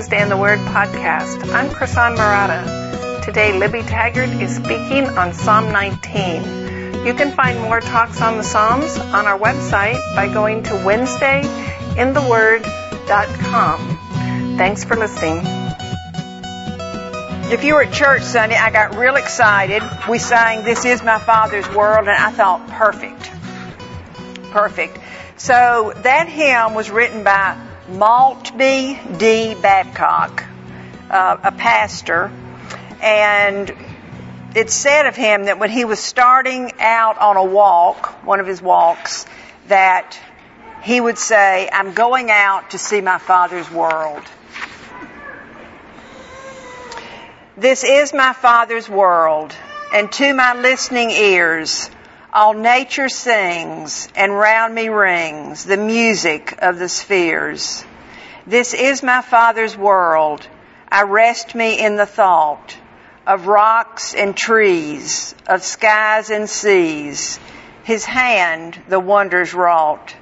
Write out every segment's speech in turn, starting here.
Wednesday in the Word podcast. I'm Krisan Murata. Today, Libby Taggart is speaking on Psalm 19. You can find more talks on the Psalms on our website by going to WednesdayInTheWord.com. Thanks for listening. If you were at church Sunday, I got real excited. We sang This Is My Father's World, and I thought, perfect. Perfect. So that hymn was written by Maltbie D. Babcock, uh, a pastor, and it's said of him that when he was starting out on a walk, one of his walks, that he would say, I'm going out to see my father's world. This is my father's world, and to my listening ears, all nature sings, and round me rings the music of the spheres. This is my Father's world. I rest me in the thought of rocks and trees, of skies and seas, His hand the wonders wrought.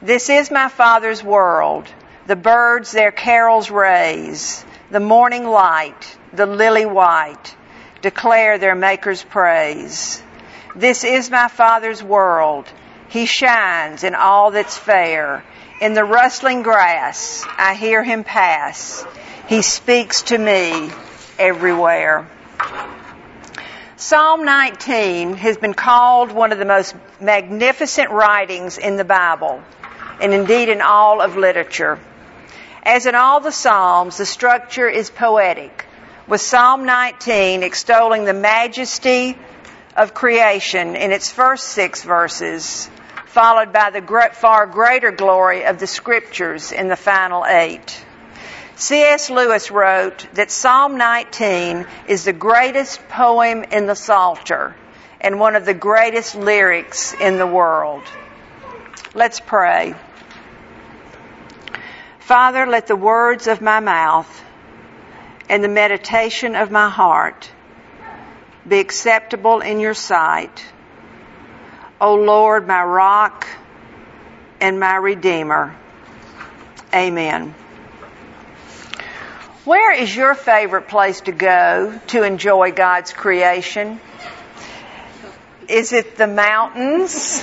This is my Father's world. The birds their carols raise, the morning light, the lily white, declare their Maker's praise. This is my Father's world. He shines in all that's fair. In the rustling grass, I hear him pass. He speaks to me everywhere. Psalm 19 has been called one of the most magnificent writings in the Bible, and indeed in all of literature. As in all the Psalms, the structure is poetic, with Psalm 19 extolling the majesty, of creation in its first six verses, followed by the far greater glory of the scriptures in the final eight. C.S. Lewis wrote that Psalm 19 is the greatest poem in the Psalter and one of the greatest lyrics in the world. Let's pray. Father, let the words of my mouth and the meditation of my heart be acceptable in your sight. O Lord, my rock and my redeemer. Amen. Where is your favorite place to go to enjoy God's creation? Is it the mountains,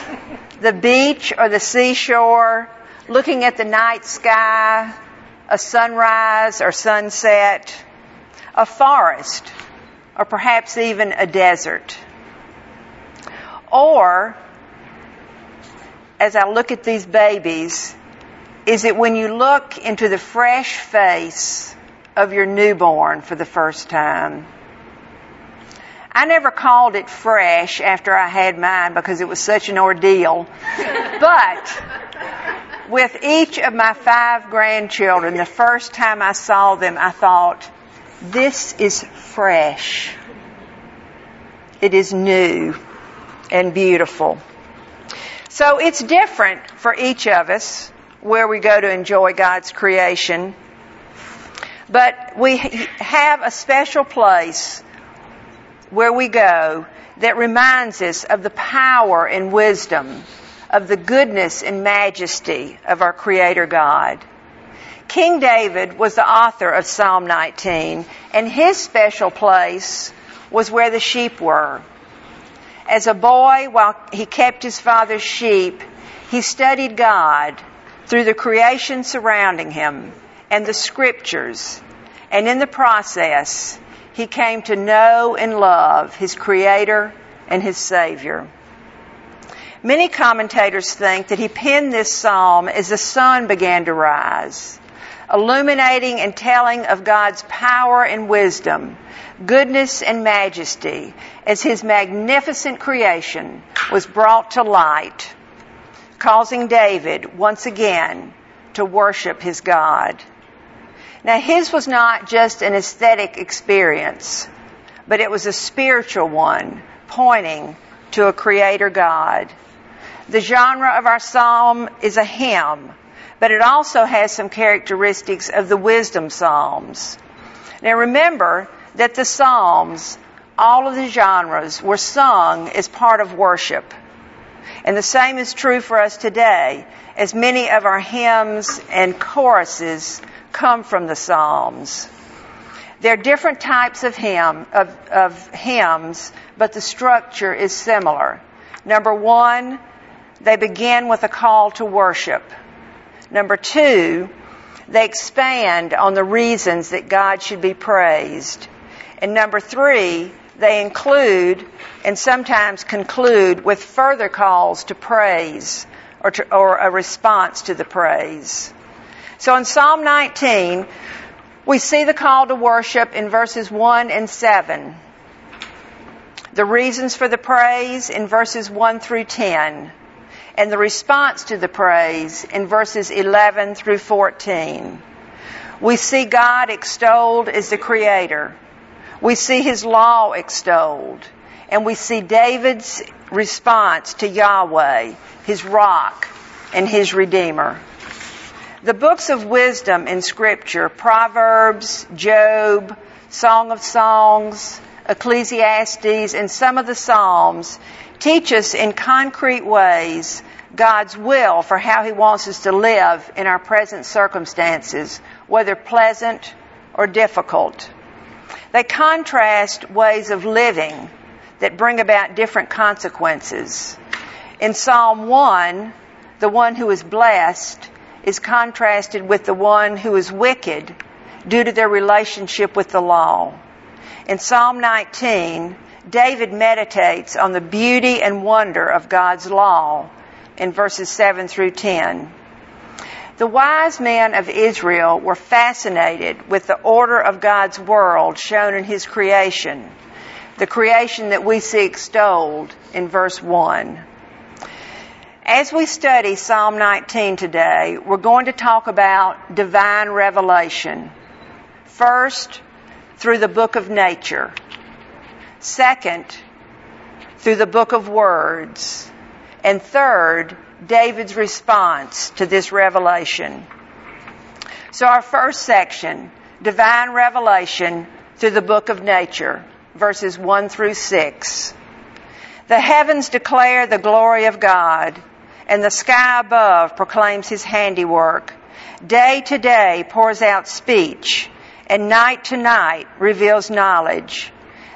the beach, or the seashore, looking at the night sky, a sunrise or sunset, a forest, or perhaps even a desert. Or, as I look at these babies, is it when you look into the fresh face of your newborn for the first time? I never called it fresh after I had mine because it was such an ordeal. but with each of my five grandchildren, the first time I saw them, I thought, this is fresh. It is new and beautiful. So it's different for each of us where we go to enjoy God's creation. But we have a special place where we go that reminds us of the power and wisdom, of the goodness and majesty of our Creator God. King David was the author of Psalm 19, and his special place was where the sheep were. As a boy, while he kept his father's sheep, he studied God through the creation surrounding him and the scriptures, and in the process, he came to know and love his Creator and his Savior. Many commentators think that he penned this psalm as the sun began to rise illuminating and telling of God's power and wisdom, goodness and majesty as His magnificent creation was brought to light, causing David once again to worship his God. Now his was not just an aesthetic experience, but it was a spiritual one pointing to a creator God. The genre of our psalm is a hymn but it also has some characteristics of the wisdom psalms. Now remember that the psalms, all of the genres, were sung as part of worship. And the same is true for us today, as many of our hymns and choruses come from the Psalms. There are different types of, hymn, of, of hymns, but the structure is similar. Number one, they begin with a call to worship. Number two, they expand on the reasons that God should be praised. And number three, they include and sometimes conclude with further calls to praise or, to, or a response to the praise. So in Psalm 19, we see the call to worship in verses 1 and 7. The reasons for the praise in verses 1 through 10. And the response to the praise in verses 11 through 14. We see God extolled as the Creator. We see His law extolled. And we see David's response to Yahweh, His rock, and His Redeemer. The books of wisdom in Scripture, Proverbs, Job, Song of Songs, Ecclesiastes, and some of the Psalms teach us in concrete ways God's will for how He wants us to live in our present circumstances, whether pleasant or difficult. They contrast ways of living that bring about different consequences. In Psalm 1, the one who is blessed is contrasted with the one who is wicked due to their relationship with the law. In Psalm 19, David meditates on the beauty and wonder of God's law in verses 7 through 10. The wise men of Israel were fascinated with the order of God's world shown in His creation, the creation that we see extolled in verse 1. As we study Psalm 19 today, we're going to talk about divine revelation. First, through the book of nature. Second, through the book of words. And third, David's response to this revelation. So our first section, divine revelation through the book of nature, verses 1 through 6. The heavens declare the glory of God and the sky above proclaims his handiwork. Day to day pours out speech, and night to night reveals knowledge.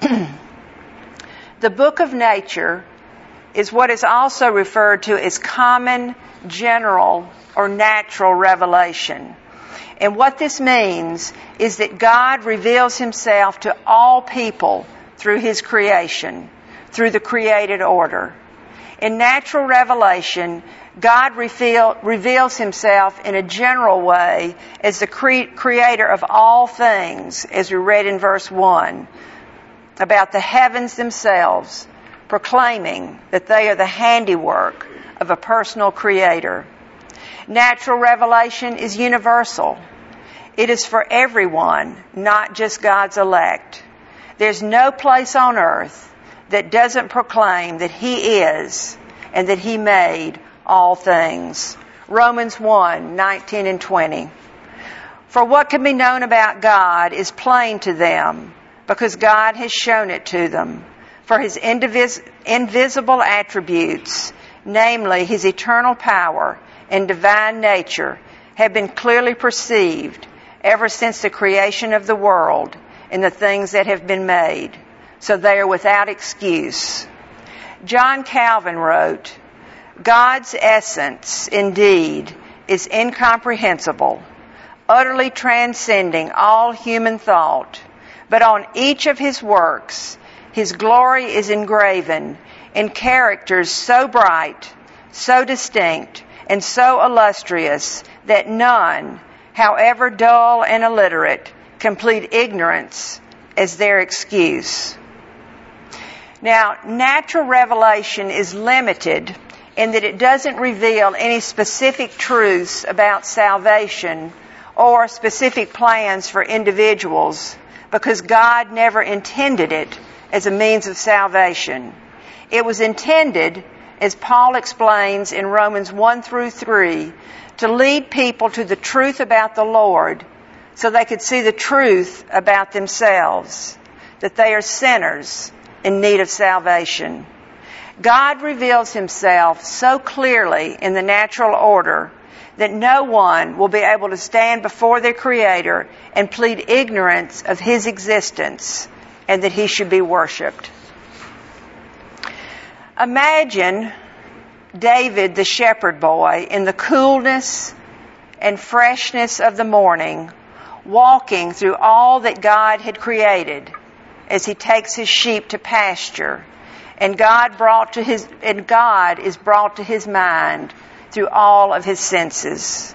the book of nature is what is also referred to as common, general, or natural revelation. And what this means is that God reveals himself to all people through his creation, through the created order. In natural revelation, God reveal, reveals himself in a general way as the cre- creator of all things, as we read in verse 1, about the heavens themselves, proclaiming that they are the handiwork of a personal creator. Natural revelation is universal. It is for everyone, not just God's elect. There's no place on earth that doesn't proclaim that He is and that He made all things. Romans 1, 19 and 20. For what can be known about God is plain to them because God has shown it to them. For His indivis- invisible attributes, namely His eternal power and divine nature, have been clearly perceived ever since the creation of the world in the things that have been made so they are without excuse. John Calvin wrote, God's essence, indeed, is incomprehensible, utterly transcending all human thought, but on each of his works, his glory is engraven in characters so bright, so distinct, and so illustrious that none, however dull and illiterate, complete ignorance as their excuse. Now, natural revelation is limited in that it doesn't reveal any specific truths about salvation or specific plans for individuals because God never intended it as a means of salvation. It was intended, as Paul explains in Romans 1 through 3, to lead people to the truth about the Lord so they could see the truth about themselves, that they are sinners in need of salvation. God reveals himself so clearly in the natural order that no one will be able to stand before their Creator and plead ignorance of His existence and that He should be worshiped. Imagine David, the shepherd boy, in the coolness and freshness of the morning, walking through all that God had created as he takes his sheep to pasture and God brought to his, and God is brought to his mind through all of his senses.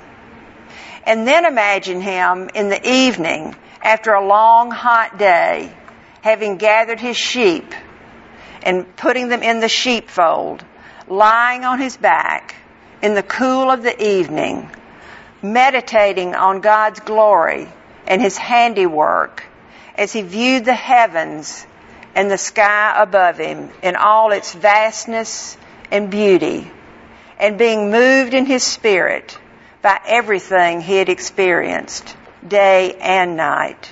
And then imagine him in the evening after a long hot day, having gathered his sheep and putting them in the sheepfold, lying on his back in the cool of the evening, meditating on God's glory and his handiwork as he viewed the heavens and the sky above him in all its vastness and beauty, and being moved in his spirit by everything he had experienced day and night.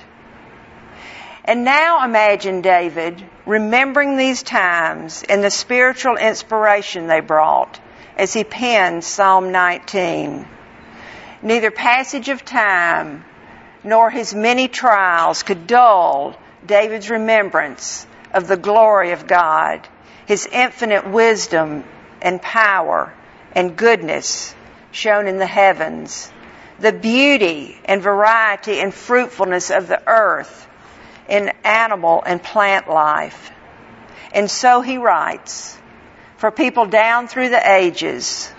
And now imagine David remembering these times and the spiritual inspiration they brought as he penned Psalm 19. Neither passage of time nor his many trials could dull David's remembrance of the glory of God, His infinite wisdom and power and goodness shown in the heavens, the beauty and variety and fruitfulness of the earth in animal and plant life. And so he writes, for people down through the ages,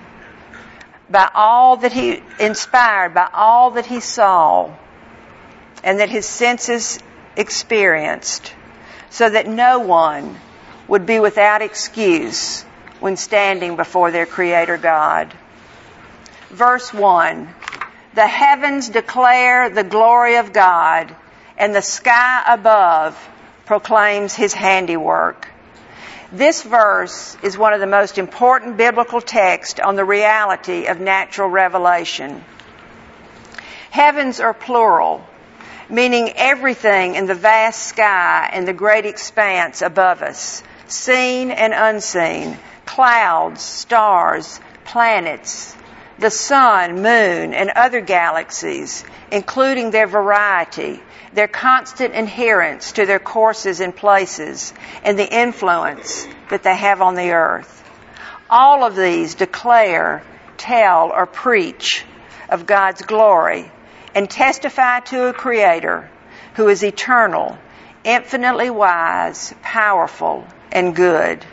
by all that he inspired, by all that he saw, and that his senses experienced, so that no one would be without excuse when standing before their Creator God. Verse 1 The heavens declare the glory of God, and the sky above proclaims His handiwork. This verse is one of the most important biblical texts on the reality of natural revelation. Heavens are plural meaning everything in the vast sky and the great expanse above us, seen and unseen, clouds, stars, planets, the sun, moon, and other galaxies, including their variety, their constant adherence to their courses and places, and the influence that they have on the earth. All of these declare, tell, or preach of God's glory and testify to a creator who is eternal, infinitely wise, powerful, and good.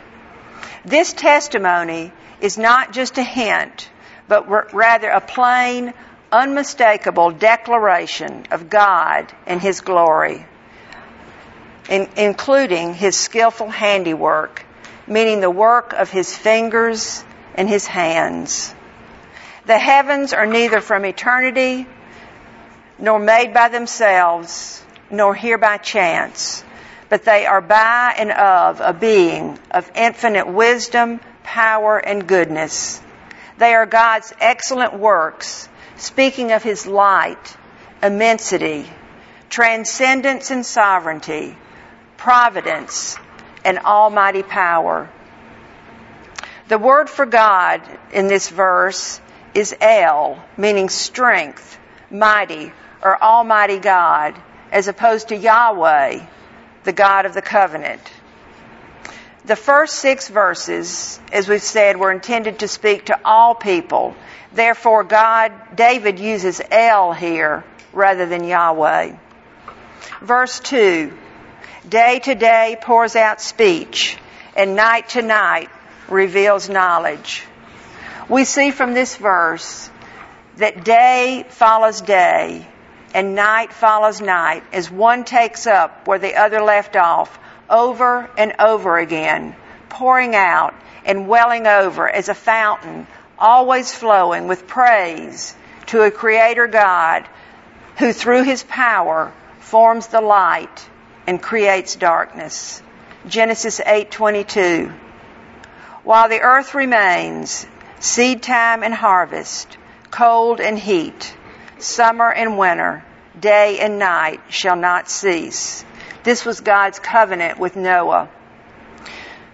This testimony is not just a hint, but rather a plain, unmistakable declaration of God and His glory, in, including His skillful handiwork, meaning the work of His fingers and His hands. The heavens are neither from eternity nor made by themselves, nor here by chance, but they are by and of a being of infinite wisdom, power, and goodness. They are God's excellent works, speaking of His light, immensity, transcendence and sovereignty, providence, and almighty power. The word for God in this verse is El, meaning strength, mighty, or Almighty God, as opposed to Yahweh, the God of the covenant. The first six verses, as we've said, were intended to speak to all people. Therefore, God, David uses El here rather than Yahweh. Verse 2 Day to day pours out speech, and night to night reveals knowledge. We see from this verse that day follows day, and night follows night as one takes up where the other left off over and over again, pouring out and welling over as a fountain, always flowing with praise to a creator God who through his power forms the light and creates darkness. Genesis 8:22. While the earth remains, seed time and harvest, cold and heat, summer and winter, day and night shall not cease. This was God's covenant with Noah.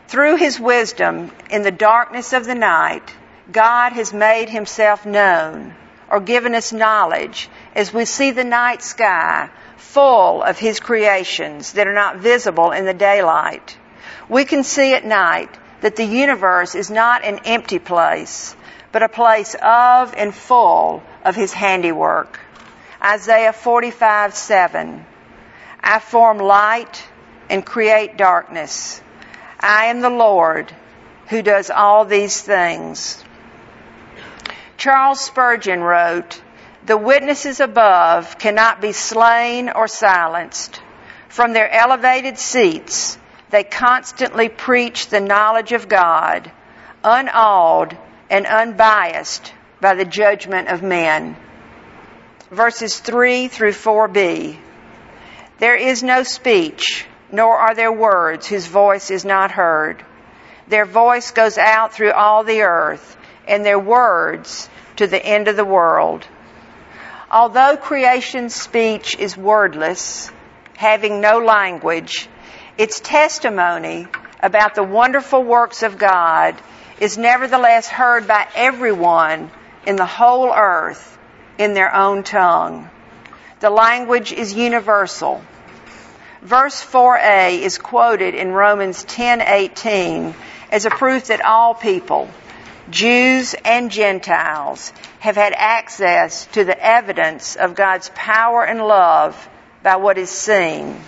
Through his wisdom in the darkness of the night, God has made himself known or given us knowledge as we see the night sky full of his creations that are not visible in the daylight. We can see at night that the universe is not an empty place, but a place of and full of his handiwork. Isaiah 45, 7. I form light and create darkness. I am the Lord who does all these things. Charles Spurgeon wrote, The witnesses above cannot be slain or silenced. From their elevated seats, they constantly preach the knowledge of God, unawed and unbiased by the judgment of men. Verses 3 through 4b. There is no speech, nor are there words whose voice is not heard. Their voice goes out through all the earth and their words to the end of the world. Although creation's speech is wordless, having no language, its testimony about the wonderful works of God is nevertheless heard by everyone in the whole earth in their own tongue. The language is universal. Verse 4a is quoted in Romans 10:18 as a proof that all people, Jews and Gentiles have had access to the evidence of God's power and love by what is seen.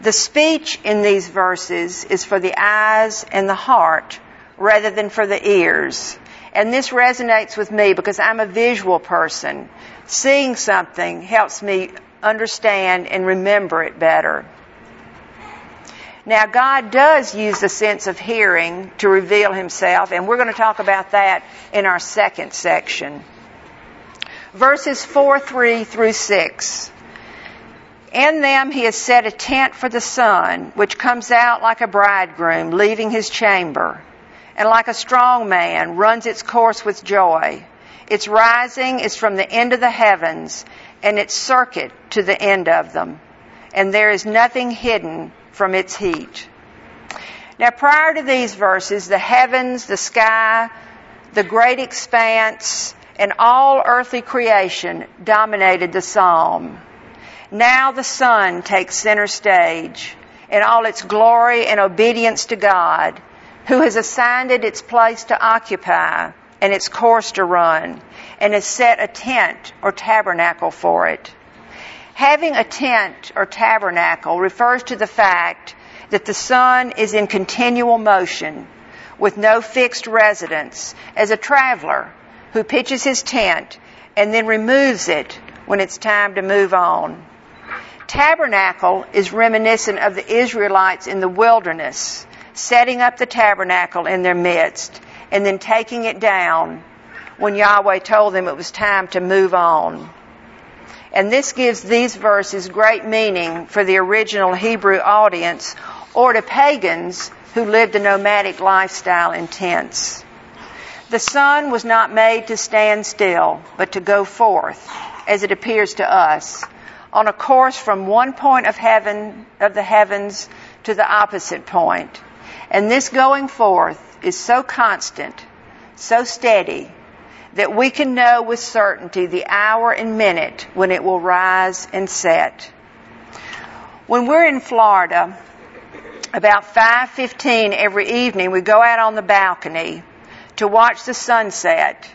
The speech in these verses is for the eyes and the heart rather than for the ears. And this resonates with me because I'm a visual person. Seeing something helps me understand and remember it better. Now, God does use the sense of hearing to reveal Himself, and we're going to talk about that in our second section. Verses 4, 3 through 6. In them He has set a tent for the sun, which comes out like a bridegroom leaving his chamber, and like a strong man runs its course with joy. Its rising is from the end of the heavens, and its circuit to the end of them. And there is nothing hidden from its heat. Now, prior to these verses, the heavens, the sky, the great expanse, and all earthly creation dominated the psalm. Now the sun takes center stage in all its glory and obedience to God, who has assigned it its place to occupy and its course to run, and has set a tent or tabernacle for it. Having a tent or tabernacle refers to the fact that the sun is in continual motion with no fixed residence as a traveler who pitches his tent and then removes it when it's time to move on. Tabernacle is reminiscent of the Israelites in the wilderness, setting up the tabernacle in their midst and then taking it down when Yahweh told them it was time to move on. And this gives these verses great meaning for the original Hebrew audience or to pagans who lived a nomadic lifestyle in tents. The sun was not made to stand still, but to go forth, as it appears to us, on a course from one point of heaven, of the heavens, to the opposite point. And this going forth is so constant, so steady, that we can know with certainty the hour and minute when it will rise and set. When we're in Florida, about 5:15 every evening we go out on the balcony to watch the sunset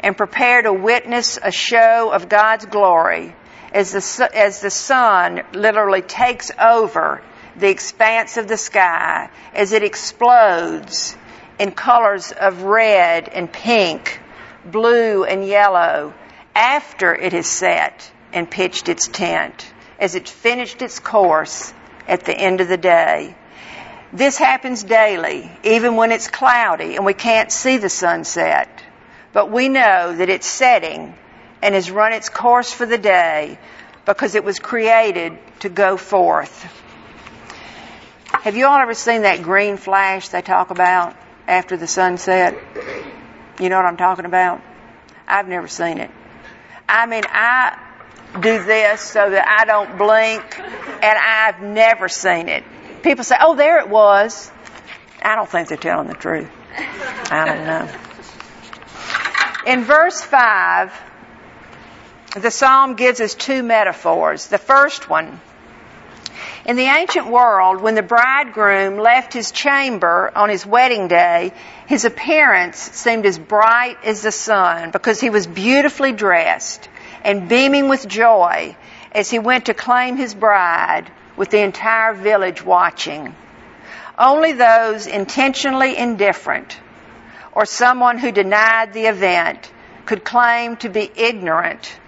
and prepare to witness a show of God's glory as the, as the sun literally takes over the expanse of the sky as it explodes in colors of red and pink blue and yellow after it has set and pitched its tent, as it finished its course at the end of the day. This happens daily, even when it's cloudy and we can't see the sunset. But we know that it's setting and has run its course for the day because it was created to go forth. Have you all ever seen that green flash they talk about after the sunset? You know what I'm talking about? I've never seen it. I mean, I do this so that I don't blink, and I've never seen it. People say, oh, there it was. I don't think they're telling the truth. I don't know. In verse 5, the psalm gives us two metaphors. The first one, in the ancient world, when the bridegroom left his chamber on his wedding day, his appearance seemed as bright as the sun because he was beautifully dressed and beaming with joy as he went to claim his bride with the entire village watching. Only those intentionally indifferent or someone who denied the event could claim to be ignorant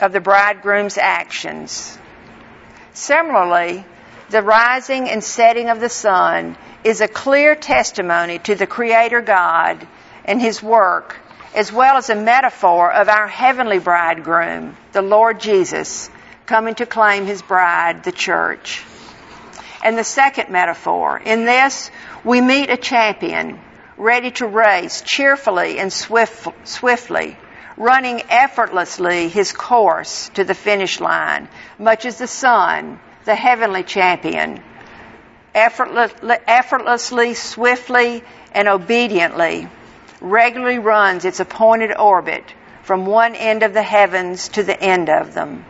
of the bridegroom's actions. Similarly, the rising and setting of the sun is a clear testimony to the Creator God and His work, as well as a metaphor of our heavenly bridegroom, the Lord Jesus, coming to claim His bride, the church. And the second metaphor, in this, we meet a champion ready to race cheerfully and swift, swiftly, running effortlessly his course to the finish line, much as the sun, the heavenly champion, effortlessly, swiftly, and obediently regularly runs its appointed orbit from one end of the heavens to the end of them.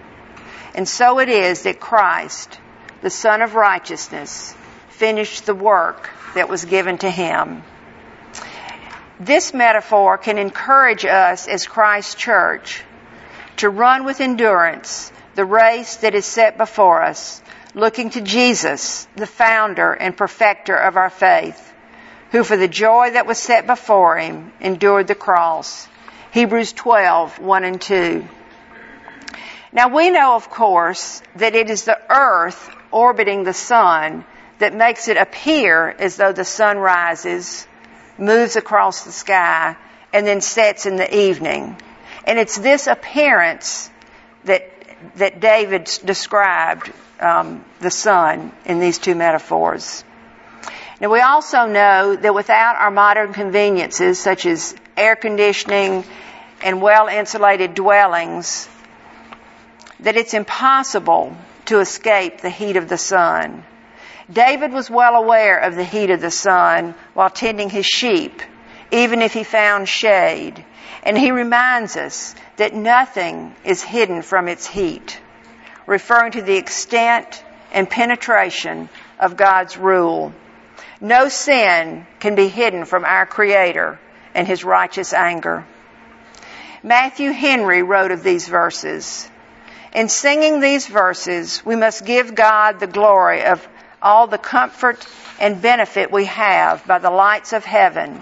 And so it is that Christ, the Son of Righteousness, finished the work that was given to him. This metaphor can encourage us as Christ's Church to run with endurance the race that is set before us, looking to Jesus, the founder and perfecter of our faith, who for the joy that was set before him endured the cross. Hebrews 12, 1 and 2. Now we know, of course, that it is the earth orbiting the sun that makes it appear as though the sun rises moves across the sky, and then sets in the evening. And it's this appearance that that David described um, the sun in these two metaphors. Now we also know that without our modern conveniences such as air conditioning and well insulated dwellings, that it's impossible to escape the heat of the sun. David was well aware of the heat of the sun while tending his sheep, even if he found shade. And he reminds us that nothing is hidden from its heat, referring to the extent and penetration of God's rule. No sin can be hidden from our Creator and His righteous anger. Matthew Henry wrote of these verses. In singing these verses, we must give God the glory of all the comfort and benefit we have by the lights of heaven,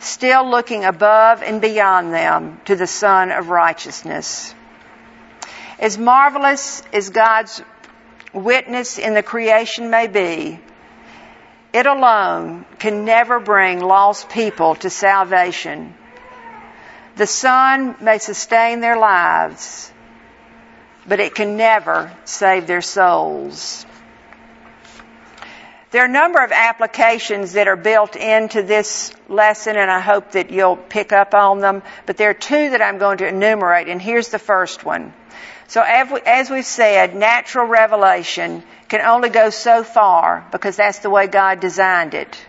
still looking above and beyond them to the Sun of Righteousness. As marvelous as God's witness in the creation may be, it alone can never bring lost people to salvation. The sun may sustain their lives, but it can never save their souls. There are a number of applications that are built into this lesson, and I hope that you'll pick up on them. But there are two that I'm going to enumerate, and here's the first one. So as we've said, natural revelation can only go so far because that's the way God designed it.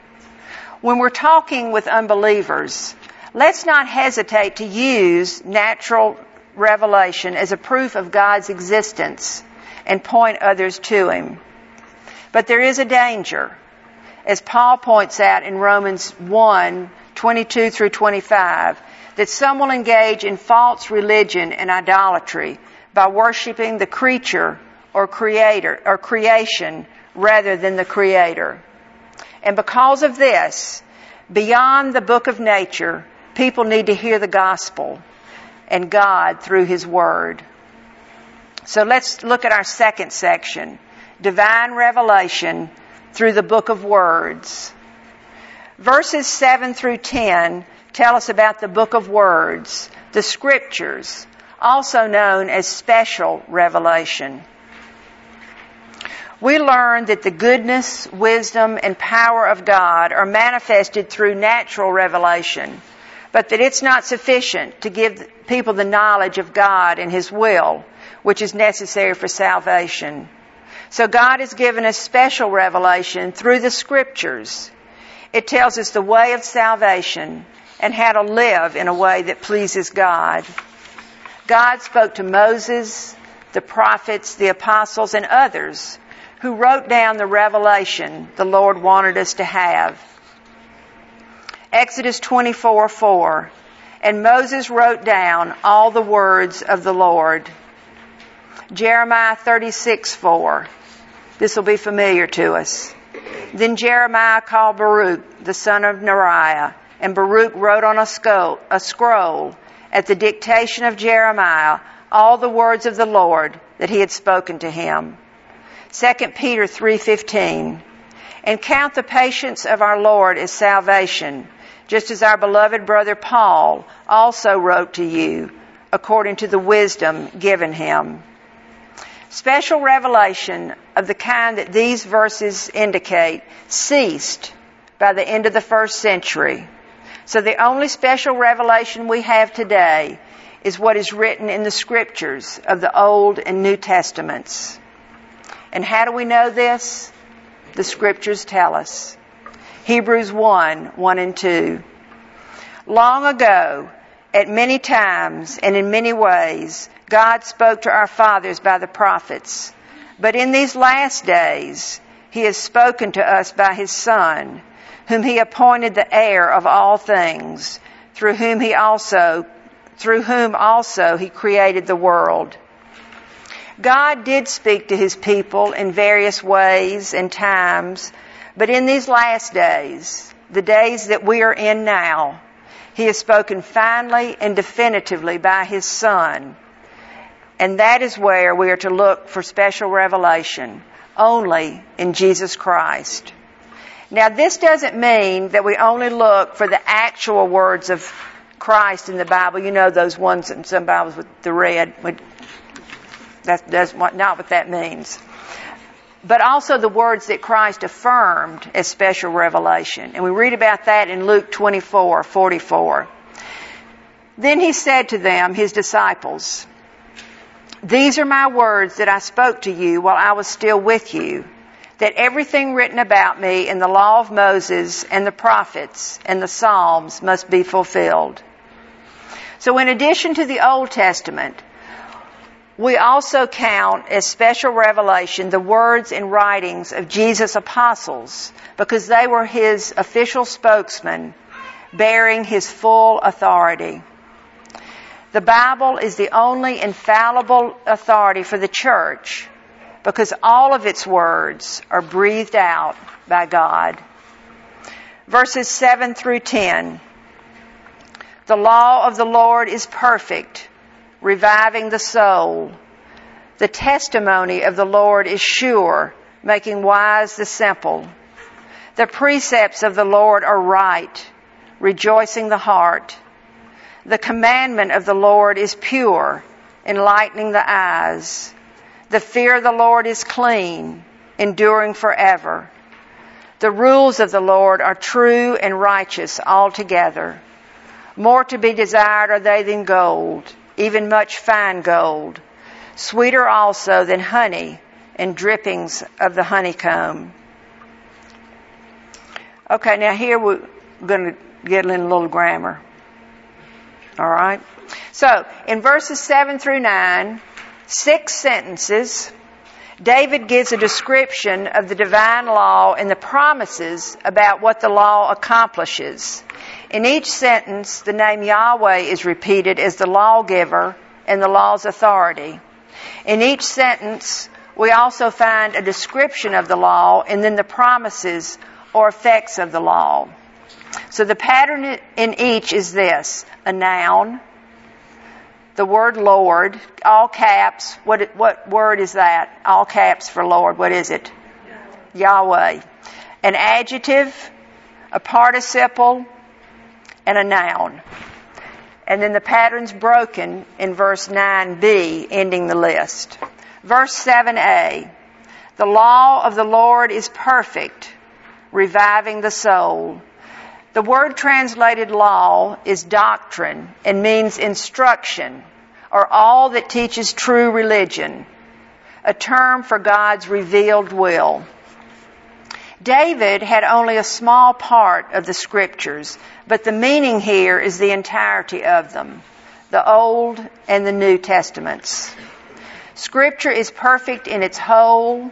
When we're talking with unbelievers, let's not hesitate to use natural revelation as a proof of God's existence and point others to Him. But there is a danger. As Paul points out in Romans 1, 22 through 25, that some will engage in false religion and idolatry by worshiping the creature or creator or creation rather than the creator. And because of this, beyond the book of nature, people need to hear the gospel and God through his word. So let's look at our second section divine revelation through the book of words. Verses 7 through 10 tell us about the book of words, the scriptures, also known as special revelation. We learn that the goodness, wisdom, and power of God are manifested through natural revelation, but that it's not sufficient to give people the knowledge of God and His will, which is necessary for salvation. So God has given us special revelation through the scriptures. It tells us the way of salvation and how to live in a way that pleases God. God spoke to Moses, the prophets, the apostles, and others who wrote down the revelation the Lord wanted us to have. Exodus 24 4. And Moses wrote down all the words of the Lord. Jeremiah 36 4. This will be familiar to us. Then Jeremiah called Baruch, the son of Neriah, and Baruch wrote on a scroll, a scroll at the dictation of Jeremiah all the words of the Lord that he had spoken to him. 2 Peter 3:15 And count the patience of our Lord as salvation, just as our beloved brother Paul also wrote to you according to the wisdom given him. Special revelation of the kind that these verses indicate ceased by the end of the first century. So the only special revelation we have today is what is written in the scriptures of the Old and New Testaments. And how do we know this? The scriptures tell us. Hebrews 1, 1 and 2. Long ago, at many times and in many ways, God spoke to our fathers by the prophets. But in these last days, He has spoken to us by His Son, whom He appointed the heir of all things, through whom He also, through whom also He created the world. God did speak to His people in various ways and times, but in these last days, the days that we are in now, He has spoken finally and definitively by His Son, and that is where we are to look for special revelation, only in Jesus Christ. Now this doesn't mean that we only look for the actual words of Christ in the Bible. You know those ones in some Bibles with the red. That's, that's not what that means. But also the words that Christ affirmed as special revelation. And we read about that in Luke 24, 44. Then he said to them, his disciples, these are my words that I spoke to you while I was still with you, that everything written about me in the law of Moses and the prophets and the Psalms must be fulfilled. So in addition to the Old Testament, we also count as special revelation the words and writings of Jesus' apostles because they were his official spokesmen bearing his full authority. The Bible is the only infallible authority for the church because all of its words are breathed out by God. Verses 7 through 10. The law of the Lord is perfect, reviving the soul. The testimony of the Lord is sure, making wise the simple. The precepts of the Lord are right, rejoicing the heart. The commandment of the Lord is pure, enlightening the eyes. The fear of the Lord is clean, enduring forever. The rules of the Lord are true and righteous altogether. More to be desired are they than gold, even much fine gold. Sweeter also than honey and drippings of the honeycomb. Okay, now here we're going to get in a little grammar. All right? So, in verses 7 through 9, six sentences, David gives a description of the divine law and the promises about what the law accomplishes. In each sentence, the name Yahweh is repeated as the lawgiver and the law's authority. In each sentence, we also find a description of the law and then the promises or effects of the law. So the pattern in each is this a noun, the word Lord, all caps. What, what word is that? All caps for Lord. What is it? Yahweh. An adjective, a participle, and a noun. And then the pattern's broken in verse 9b, ending the list. Verse 7a. The law of the Lord is perfect, reviving the soul. The word translated law is doctrine and means instruction or all that teaches true religion, a term for God's revealed will. David had only a small part of the scriptures, but the meaning here is the entirety of them, the Old and the New Testaments. Scripture is perfect in its whole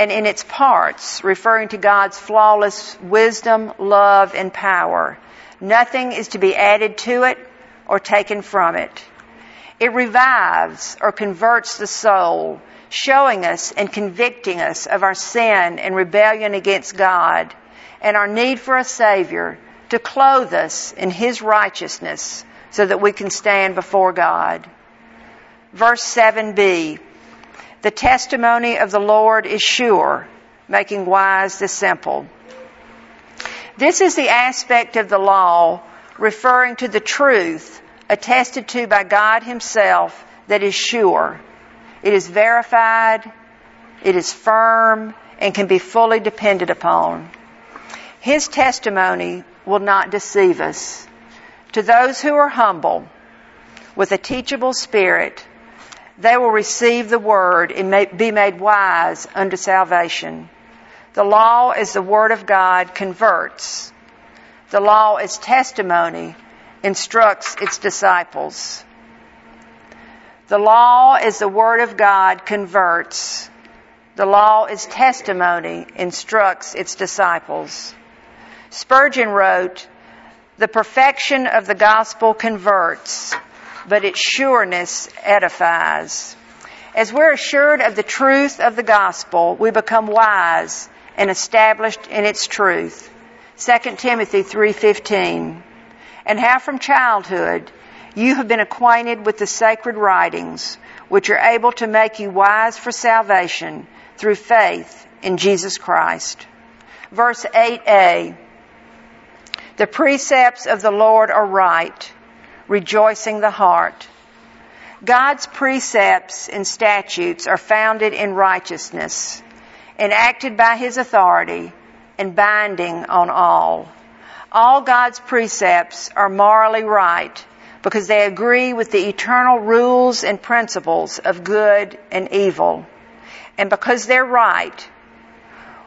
and in its parts, referring to God's flawless wisdom, love, and power. Nothing is to be added to it or taken from it. It revives or converts the soul showing us and convicting us of our sin and rebellion against God and our need for a Savior to clothe us in His righteousness so that we can stand before God. Verse 7b, the testimony of the Lord is sure, making wise the simple. This is the aspect of the law referring to the truth attested to by God Himself that is sure. It is verified, it is firm, and can be fully depended upon. His testimony will not deceive us. To those who are humble, with a teachable spirit, they will receive the word and be made wise unto salvation. The law as the word of God converts. The law as testimony instructs its disciples. The law is the Word of God converts. The law is testimony, instructs its disciples. Spurgeon wrote, The perfection of the gospel converts, but its sureness edifies. As we're assured of the truth of the gospel, we become wise and established in its truth. 2 Timothy 3:15. And how from childhood you have been acquainted with the sacred writings, which are able to make you wise for salvation through faith in Jesus Christ. Verse 8a. The precepts of the Lord are right, rejoicing the heart. God's precepts and statutes are founded in righteousness, enacted by His authority, and binding on all. All God's precepts are morally right because they agree with the eternal rules and principles of good and evil. And because they're right,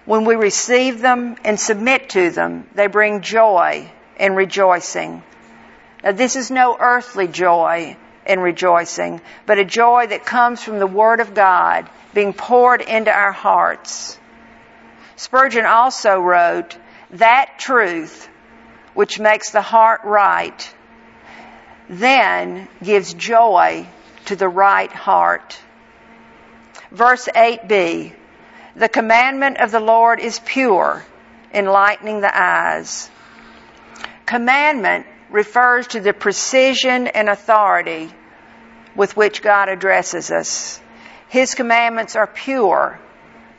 when we receive them and submit to them, they bring joy and rejoicing. Now this is no earthly joy and rejoicing, but a joy that comes from the Word of God being poured into our hearts. Spurgeon also wrote, that truth which makes the heart right then gives joy to the right heart. Verse 8b, the commandment of the Lord is pure, enlightening the eyes. Commandment refers to the precision and authority with which God addresses us. His commandments are pure,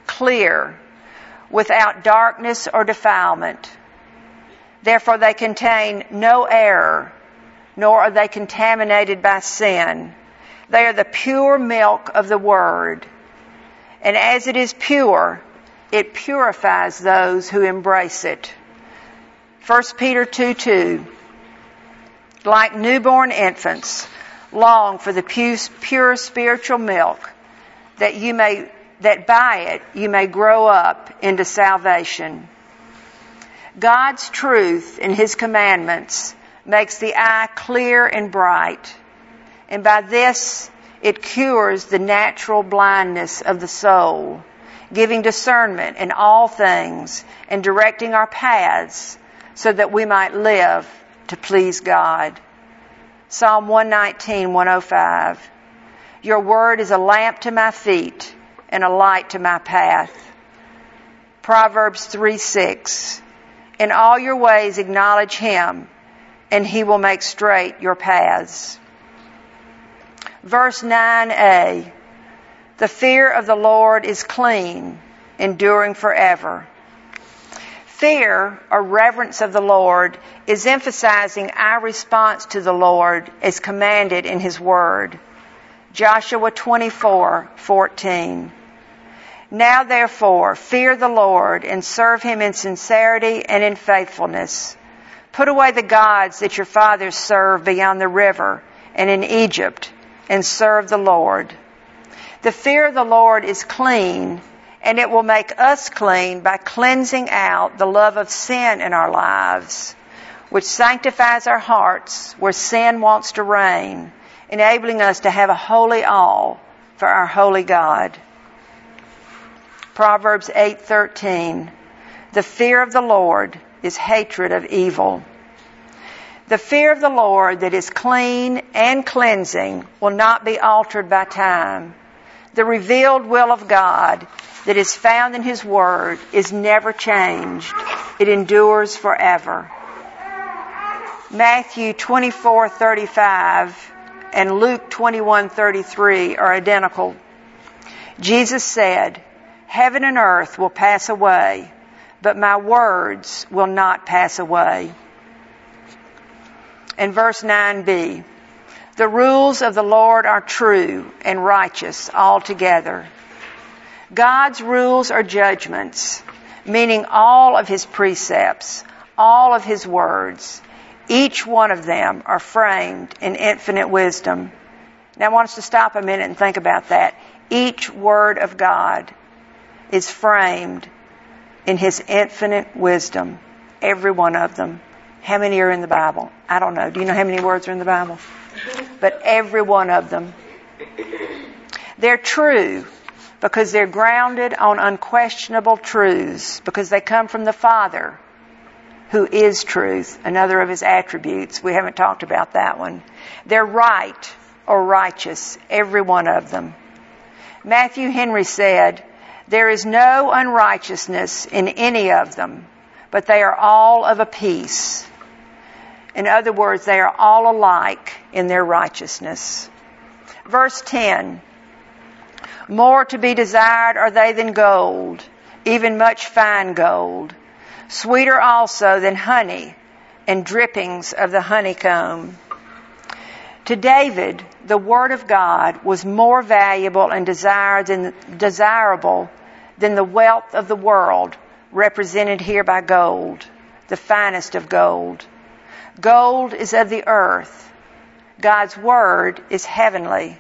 clear, without darkness or defilement. Therefore they contain no error nor are they contaminated by sin. They are the pure milk of the Word. And as it is pure, it purifies those who embrace it. 1 Peter 2 2. Like newborn infants, long for the pure spiritual milk, that you may, that by it you may grow up into salvation. God's truth and His commandments makes the eye clear and bright. And by this, it cures the natural blindness of the soul, giving discernment in all things and directing our paths so that we might live to please God. Psalm 119, 105. Your word is a lamp to my feet and a light to my path. Proverbs 3, 6. In all your ways acknowledge him and he will make straight your paths. Verse 9a. The fear of the Lord is clean, enduring forever. Fear or reverence of the Lord is emphasizing our response to the Lord as commanded in His Word. Joshua 24:14. Now therefore, fear the Lord and serve Him in sincerity and in faithfulness. Put away the gods that your fathers served beyond the river and in Egypt and serve the Lord. The fear of the Lord is clean and it will make us clean by cleansing out the love of sin in our lives, which sanctifies our hearts where sin wants to reign, enabling us to have a holy awe for our holy God. Proverbs 8:13 The fear of the Lord is hatred of evil. The fear of the Lord that is clean and cleansing will not be altered by time. The revealed will of God that is found in His Word is never changed. It endures forever. Matthew 24:35 and Luke 21:33 are identical. Jesus said, "Heaven and earth will pass away, but my words will not pass away." In verse 9b, the rules of the Lord are true and righteous altogether. God's rules are judgments, meaning all of His precepts, all of His words. Each one of them are framed in infinite wisdom. Now I want us to stop a minute and think about that. Each word of God is framed in His infinite wisdom. Every one of them. How many are in the Bible? I don't know. Do you know how many words are in the Bible? But every one of them. They're true because they're grounded on unquestionable truths, because they come from the Father who is truth, another of his attributes. We haven't talked about that one. They're right or righteous, every one of them. Matthew Henry said, There is no unrighteousness in any of them, but they are all of a piece. In other words, they are all alike in their righteousness. Verse 10 More to be desired are they than gold, even much fine gold, sweeter also than honey and drippings of the honeycomb. To David, the Word of God was more valuable and desired than, desirable than the wealth of the world, represented here by gold, the finest of gold. Gold is of the earth. God's Word is heavenly.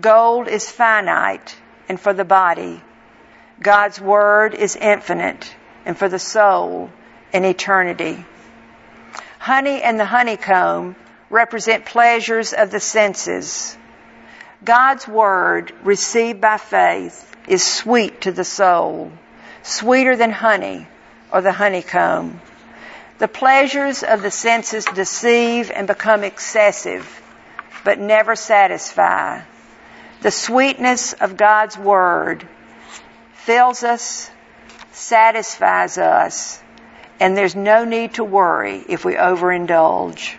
Gold is finite and for the body. God's Word is infinite and for the soul in eternity. Honey and the honeycomb represent pleasures of the senses. God's Word received by faith is sweet to the soul, sweeter than honey or the honeycomb. The pleasures of the senses deceive and become excessive, but never satisfy. The sweetness of God's Word fills us, satisfies us, and there's no need to worry if we overindulge.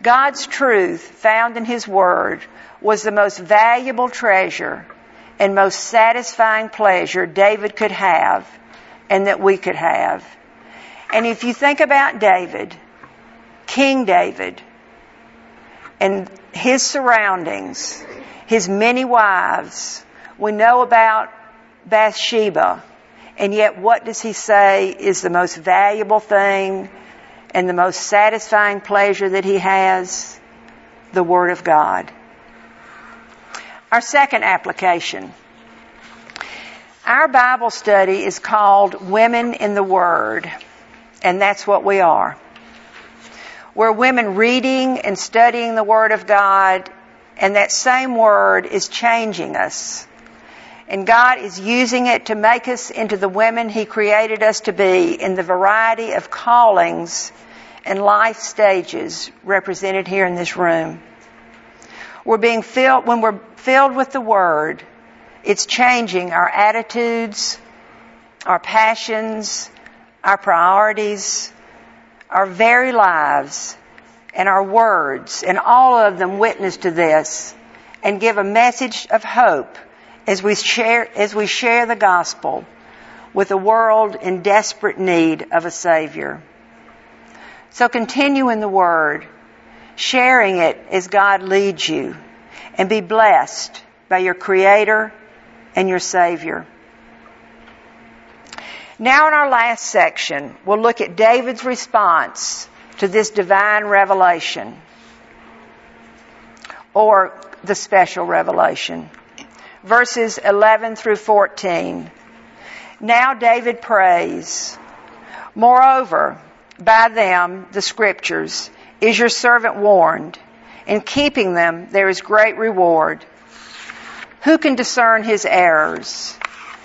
God's truth found in His Word was the most valuable treasure and most satisfying pleasure David could have and that we could have. And if you think about David, King David, and his surroundings, his many wives, we know about Bathsheba, and yet what does he say is the most valuable thing and the most satisfying pleasure that he has? The Word of God. Our second application. Our Bible study is called Women in the Word. And that's what we are. We're women reading and studying the Word of God, and that same Word is changing us. And God is using it to make us into the women He created us to be in the variety of callings and life stages represented here in this room. We're being filled, when we're filled with the Word, it's changing our attitudes, our passions, our priorities, our very lives, and our words, and all of them witness to this and give a message of hope as we share, as we share the gospel with a world in desperate need of a Savior. So continue in the Word, sharing it as God leads you, and be blessed by your Creator and your Savior. Now in our last section, we'll look at David's response to this divine revelation or the special revelation. Verses 11 through 14. Now David prays, Moreover, by them, the scriptures, is your servant warned. In keeping them, there is great reward. Who can discern his errors?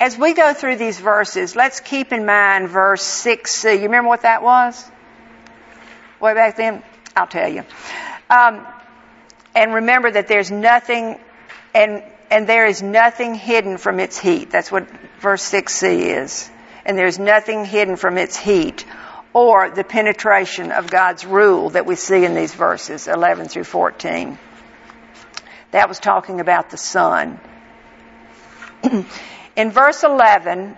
As we go through these verses, let's keep in mind verse 6c. You remember what that was? Way back then? I'll tell you. Um, and remember that there's nothing, and, and there is nothing hidden from its heat. That's what verse 6c is. And there's nothing hidden from its heat or the penetration of God's rule that we see in these verses, 11 through 14. That was talking about the sun. In verse 11,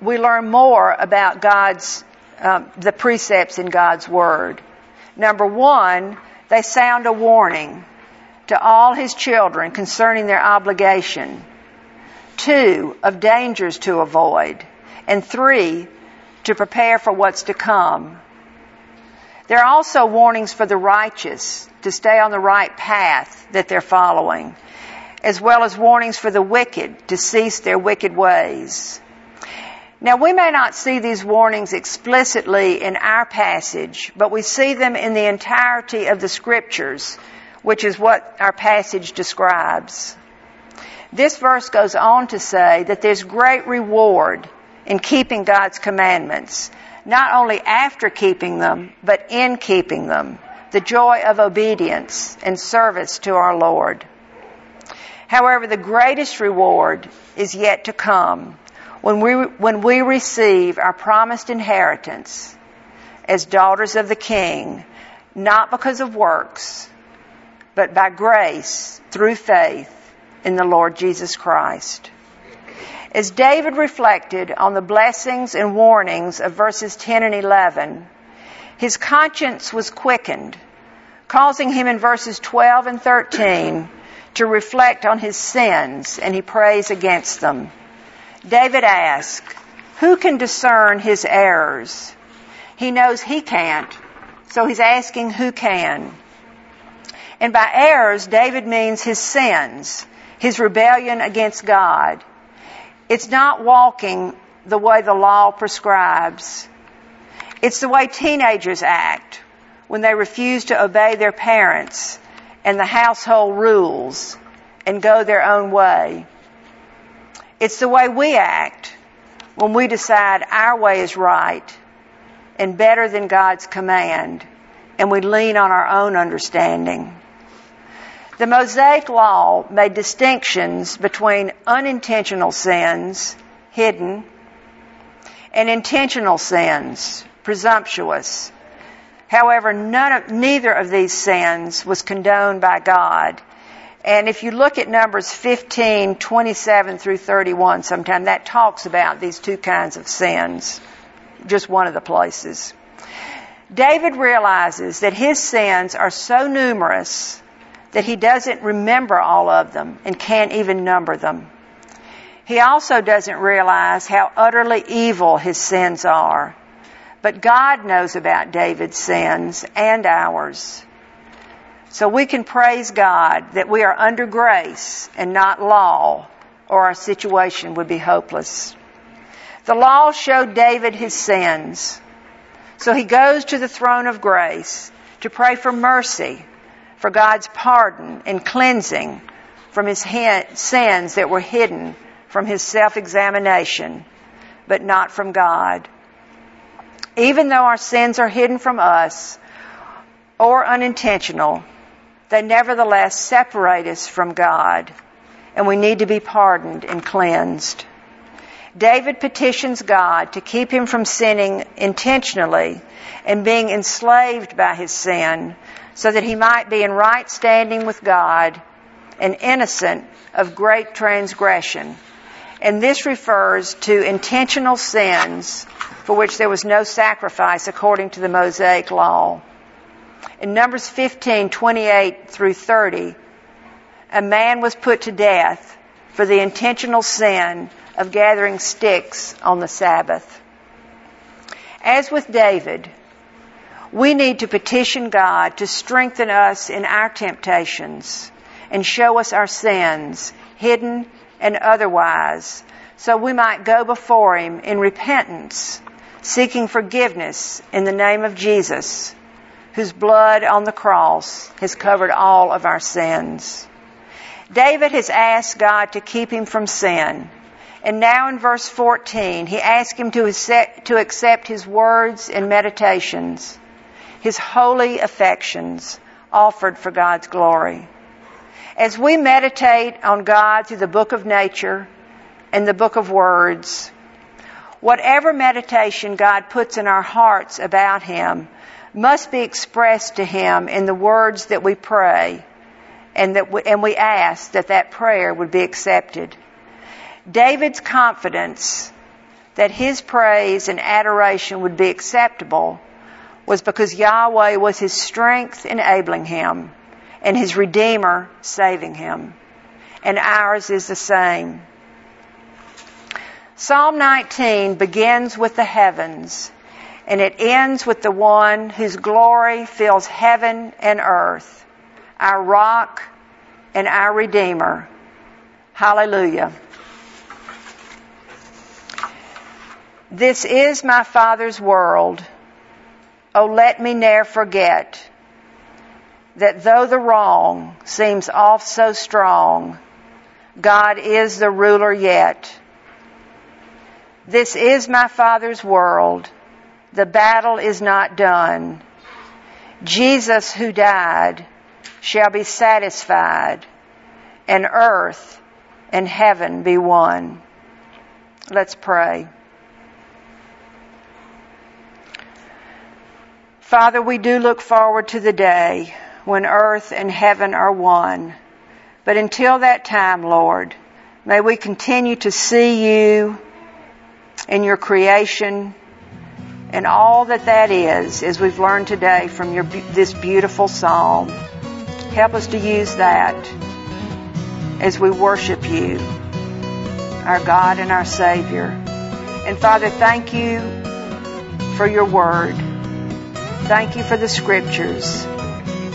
we learn more about God's, um, the precepts in God's Word. Number one, they sound a warning to all His children concerning their obligation. Two, of dangers to avoid. And three, to prepare for what's to come. There are also warnings for the righteous to stay on the right path that they're following as well as warnings for the wicked to cease their wicked ways. Now we may not see these warnings explicitly in our passage, but we see them in the entirety of the scriptures, which is what our passage describes. This verse goes on to say that there's great reward in keeping God's commandments, not only after keeping them, but in keeping them. The joy of obedience and service to our Lord. However, the greatest reward is yet to come when we, when we receive our promised inheritance as daughters of the King, not because of works, but by grace through faith in the Lord Jesus Christ. As David reflected on the blessings and warnings of verses 10 and 11, his conscience was quickened, causing him in verses 12 and 13 to reflect on his sins and he prays against them. David asks, who can discern his errors? He knows he can't, so he's asking who can. And by errors, David means his sins, his rebellion against God. It's not walking the way the law prescribes. It's the way teenagers act when they refuse to obey their parents and the household rules and go their own way. It's the way we act when we decide our way is right and better than God's command and we lean on our own understanding. The Mosaic Law made distinctions between unintentional sins, hidden, and intentional sins, presumptuous, However, none of, neither of these sins was condoned by God. And if you look at Numbers 15, 27 through 31 sometime, that talks about these two kinds of sins. Just one of the places. David realizes that his sins are so numerous that he doesn't remember all of them and can't even number them. He also doesn't realize how utterly evil his sins are but God knows about David's sins and ours. So we can praise God that we are under grace and not law, or our situation would be hopeless. The law showed David his sins. So he goes to the throne of grace to pray for mercy, for God's pardon and cleansing from his sins that were hidden from his self-examination, but not from God. Even though our sins are hidden from us or unintentional, they nevertheless separate us from God, and we need to be pardoned and cleansed. David petitions God to keep him from sinning intentionally and being enslaved by his sin so that he might be in right standing with God and innocent of great transgression. And this refers to intentional sins for which there was no sacrifice according to the Mosaic law. In Numbers 15, 28 through 30, a man was put to death for the intentional sin of gathering sticks on the Sabbath. As with David, we need to petition God to strengthen us in our temptations and show us our sins, hidden and otherwise, so we might go before Him in repentance, seeking forgiveness in the name of Jesus, whose blood on the cross has covered all of our sins. David has asked God to keep him from sin and now in verse 14, he asks him to accept, to accept his words and meditations, his holy affections offered for God's glory. As we meditate on God through the book of nature and the book of words, whatever meditation God puts in our hearts about Him must be expressed to Him in the words that we pray and that we, and we ask that that prayer would be accepted. David's confidence that his praise and adoration would be acceptable was because Yahweh was his strength enabling him and his Redeemer saving him. And ours is the same. Psalm 19 begins with the heavens and it ends with the one whose glory fills heaven and earth, our rock and our Redeemer. Hallelujah. This is my Father's world. Oh, let me ne'er forget that though the wrong seems oft so strong, God is the ruler yet. This is my Father's world. The battle is not done. Jesus who died shall be satisfied and earth and heaven be one. Let's pray. Father, we do look forward to the day when earth and heaven are one. But until that time, Lord, may we continue to see you in your creation and all that that is, as we've learned today from your, this beautiful psalm. Help us to use that as we worship you, our God and our Savior. And Father, thank you for your word. Thank you for the scriptures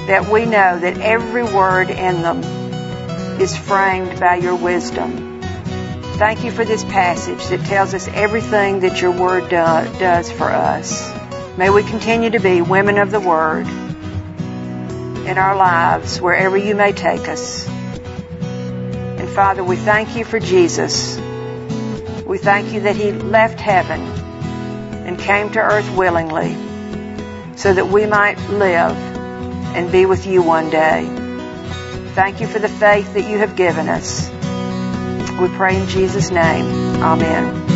that we know that every word in them is framed by your wisdom. Thank you for this passage that tells us everything that your word do, does for us. May we continue to be women of the word in our lives wherever you may take us. And Father, we thank you for Jesus. We thank you that he left heaven and came to earth willingly so that we might live and be with you one day. Thank you for the faith that you have given us. We pray in Jesus' name. Amen.